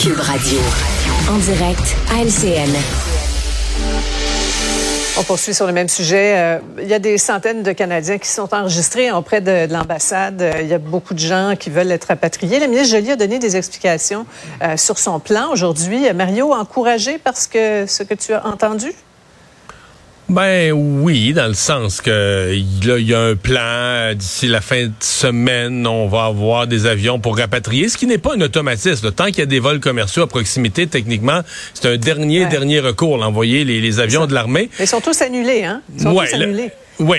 Cube Radio. En direct à LCN. On poursuit sur le même sujet. Euh, il y a des centaines de Canadiens qui sont enregistrés auprès de, l'ambassade. Euh, il y a beaucoup de gens qui veulent être rapatriés. Le ministre Joly a donné des explications euh, sur son plan aujourd'hui. Mario, encouragé parce que ce que tu as entendu? Ben oui, dans le sens que il y a un plan d'ici la fin de semaine, on va avoir des avions pour rapatrier, ce qui n'est pas un automatisme. Tant qu'il y a des vols commerciaux à proximité, techniquement, c'est un dernier dernier recours, l'envoyer les, les avions de l'armée. Ils sont tous annulés, hein? Ils sont tous annulés. Oui,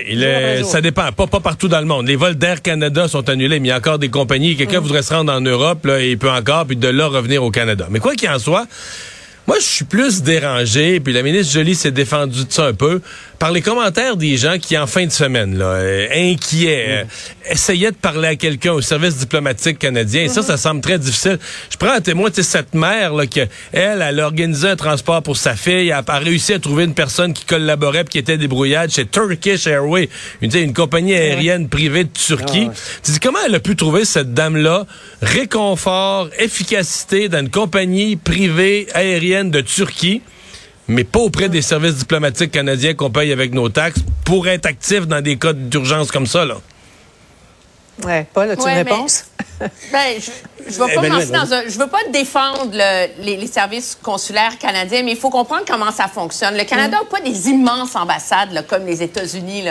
ça dépend. Pas, pas partout dans le monde. Les vols d'Air Canada sont annulés, mais il y a encore des compagnies. Quelqu'un mm. voudrait se rendre en Europe, là, et il peut encore, puis de là revenir au Canada. Mais quoi qu'il en soit, moi, je suis plus dérangé, puis la ministre Jolie s'est défendue de ça un peu, par les commentaires des gens qui, en fin de semaine, là, euh, inquiets, euh, essayaient de parler à quelqu'un au service diplomatique canadien. Et ça, ça semble très difficile. Je prends un témoin, tu cette mère, là, que, elle, elle a organisé un transport pour sa fille, elle a réussi à trouver une personne qui collaborait puis qui était débrouillade chez Turkish Airways, une, une compagnie aérienne privée de Turquie. Ah tu dis, comment elle a pu trouver cette dame-là? Réconfort, efficacité dans une compagnie privée aérienne de Turquie? Mais pas auprès des services diplomatiques canadiens qu'on paye avec nos taxes pour être actif dans des cas d'urgence comme ça, là. Ouais, Paul, as-tu une réponse? ben, je, je veux pas dans un, je veux pas défendre les, services consulaires canadiens, mais il faut comprendre comment ça fonctionne. Le Canada n'a mm. pas des immenses ambassades comme les États-Unis.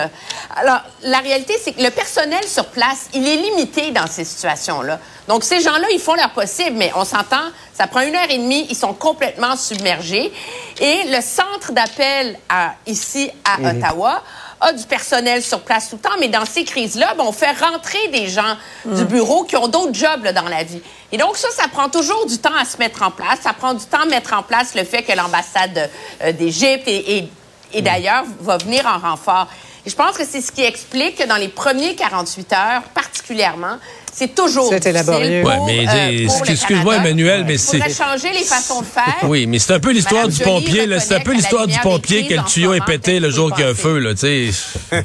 Alors, la réalité, c'est que le personnel sur place, il est limité dans ces situations-là. Donc, ces gens-là, ils font leur possible, mais on s'entend, ça prend une heure et demie, ils sont complètement submergés. Et le centre d'appel ici à mm-hmm. Ottawa a du personnel sur place tout le temps, mais dans ces crises-là, ben, on fait rentrer des gens du mm. bureau qui ont d'autres jobs dans la vie. Et donc ça, ça prend toujours du temps à se mettre en place. Ça prend du temps à mettre en place le fait que l'ambassade euh, d'Égypte et, et, mm. d'ailleurs va venir en renfort. Et je pense que c'est ce qui explique que dans les premiers 48 heures, particulièrement, c'est toujours C'est laborieux. ouais, mais euh, excuse-moi, Emmanuel, mais c'est. changer les façons de faire. Oui, mais c'est un peu l'histoire du pompier. C'est un peu l'histoire du pompier que le tuyau est pété le jour qu'il y a un feu, là, tu sais.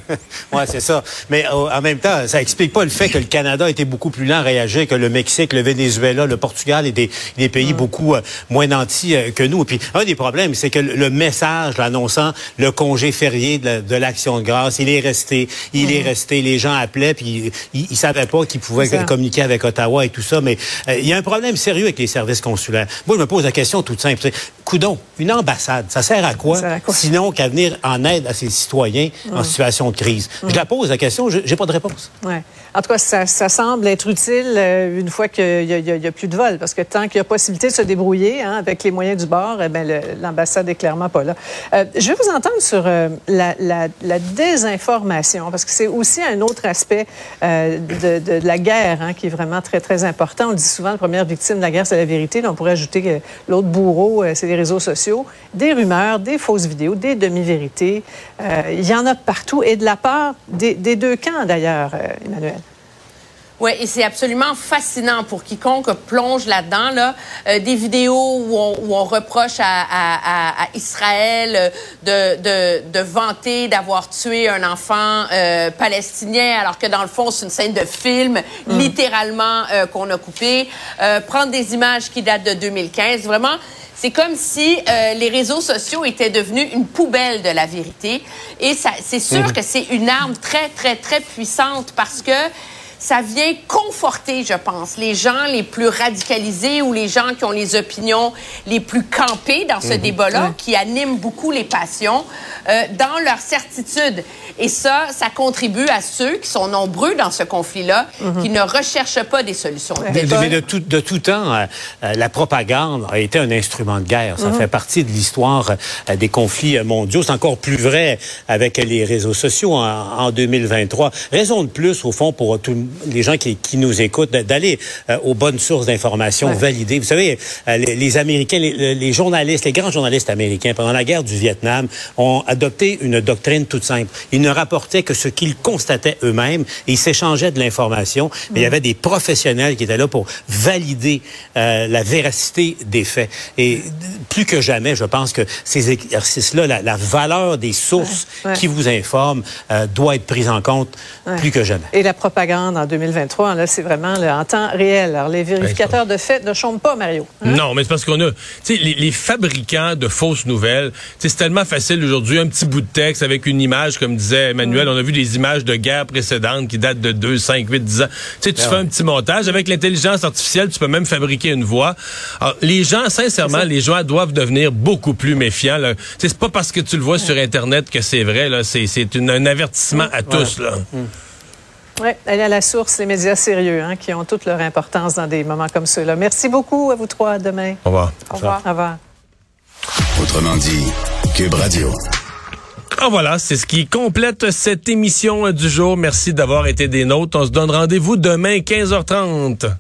ouais, c'est ça. Mais euh, en même temps, ça explique pas le fait que le Canada a été beaucoup plus lent à réagir que le Mexique, le Venezuela, le Portugal et des, des pays beaucoup euh, moins nantis que nous. Et puis, un des problèmes, c'est que le message annonçant le congé férié de l'Action de grâce, il est resté. Il est resté. Les gens appelaient, puis ils, ils savaient pas qu'ils pouvaient communiquer avec Ottawa et tout ça, mais euh, il y a un problème sérieux avec les services consulaires. Moi, je me pose la question toute simple. Coudon, une ambassade, ça sert à quoi, sinon qu'à venir en aide à ses citoyens en situation de crise? Je la pose la question, j'ai pas de réponse. Ouais. En tout cas, ça, semble être utile euh, une fois qu'il n'y a, plus de vol, parce que tant qu'il y a possibilité de se débrouiller hein, avec les moyens du bord, eh l'ambassade n'est clairement pas là. Euh, je vais vous entendre sur la, la, désinformation, parce que c'est aussi un autre aspect de, la guerre Hein, qui est vraiment très, très important. On dit souvent, la première victime de la guerre, c'est la vérité. on pourrait ajouter que l'autre bourreau, euh, c'est les réseaux sociaux. Des rumeurs, des fausses vidéos, des demi-vérités. Euh, il y en a partout. Et de la part des, deux camps, d'ailleurs, euh, Emmanuel. Oui, et c'est absolument fascinant pour quiconque plonge là-dedans. Là, euh, des vidéos où on, où on reproche à, à, à, Israël de, de, de vanter d'avoir tué un enfant euh, palestinien, alors que dans le fond, c'est une scène de film, mm. littéralement, euh, qu'on a coupé. Euh, prendre des images qui datent de 2015. Vraiment, c'est comme si les réseaux sociaux étaient devenus une poubelle de la vérité. Et ça, c'est sûr mm. que c'est une arme très, très, très puissante parce que ça vient conforter, je pense, les gens les plus radicalisés ou les gens qui ont les opinions les plus campées dans ce mhm. débat-là, qui animent beaucoup les passions, euh, dans leur certitude. Et ça, ça contribue à ceux qui sont nombreux dans ce conflit-là, qui ne recherchent pas des solutions. Mais, de, tout, de tout temps, euh, euh, la propagande a été un instrument de guerre. Ça mhm. fait partie de l'histoire des conflits mondiaux. C'est encore plus vrai avec les réseaux sociaux en, en 2023. Raison de plus, au fond, pour tout, les gens qui, qui nous écoutent, d'aller euh, aux bonnes sources d'informations validées. Vous savez, euh, les, Américains, les, les, journalistes, les grands journalistes américains, pendant la guerre du Vietnam, ont adopté une doctrine toute simple. Ils ne ne rapportaient que ce qu'ils constataient eux-mêmes et ils s'échangeaient de l'information. Mais il y avait des professionnels qui étaient là pour valider euh, la véracité des faits. Et plus que jamais, je pense que ces exercices-là, la, valeur des sources qui vous informent euh, doit être prise en compte plus que jamais. Et la propagande en 2023, là, c'est vraiment en temps réel. Alors, les vérificateurs de faits ne chôment pas, Mario. Hein? Non, mais c'est parce qu'on a, tu sais, les, les, fabricants de fausses nouvelles, c'est tellement facile aujourd'hui, un petit bout de texte avec une image, comme disait Emmanuel, mm. on a vu des images de guerre précédentes qui datent de 2, 5, 8, 10 ans. Tu sais, tu ben fais un petit montage. Avec l'intelligence artificielle, tu peux même fabriquer une voix. Alors, les gens, sincèrement, les gens doivent devenir beaucoup plus méfiants. C'est pas parce que tu le vois sur Internet que c'est vrai. C'est un avertissement à tous. Là. Mm. Oui, elle est à la source, les médias sérieux, hein, qui ont toute leur importance dans des moments comme ceux-là. Merci beaucoup à vous trois. À demain. Au revoir. Au revoir. Au revoir. Autrement dit, Cube Radio. Ah voilà, c'est ce qui complète cette émission du jour. Merci d'avoir été des nôtres. On se donne rendez-vous demain 15h30.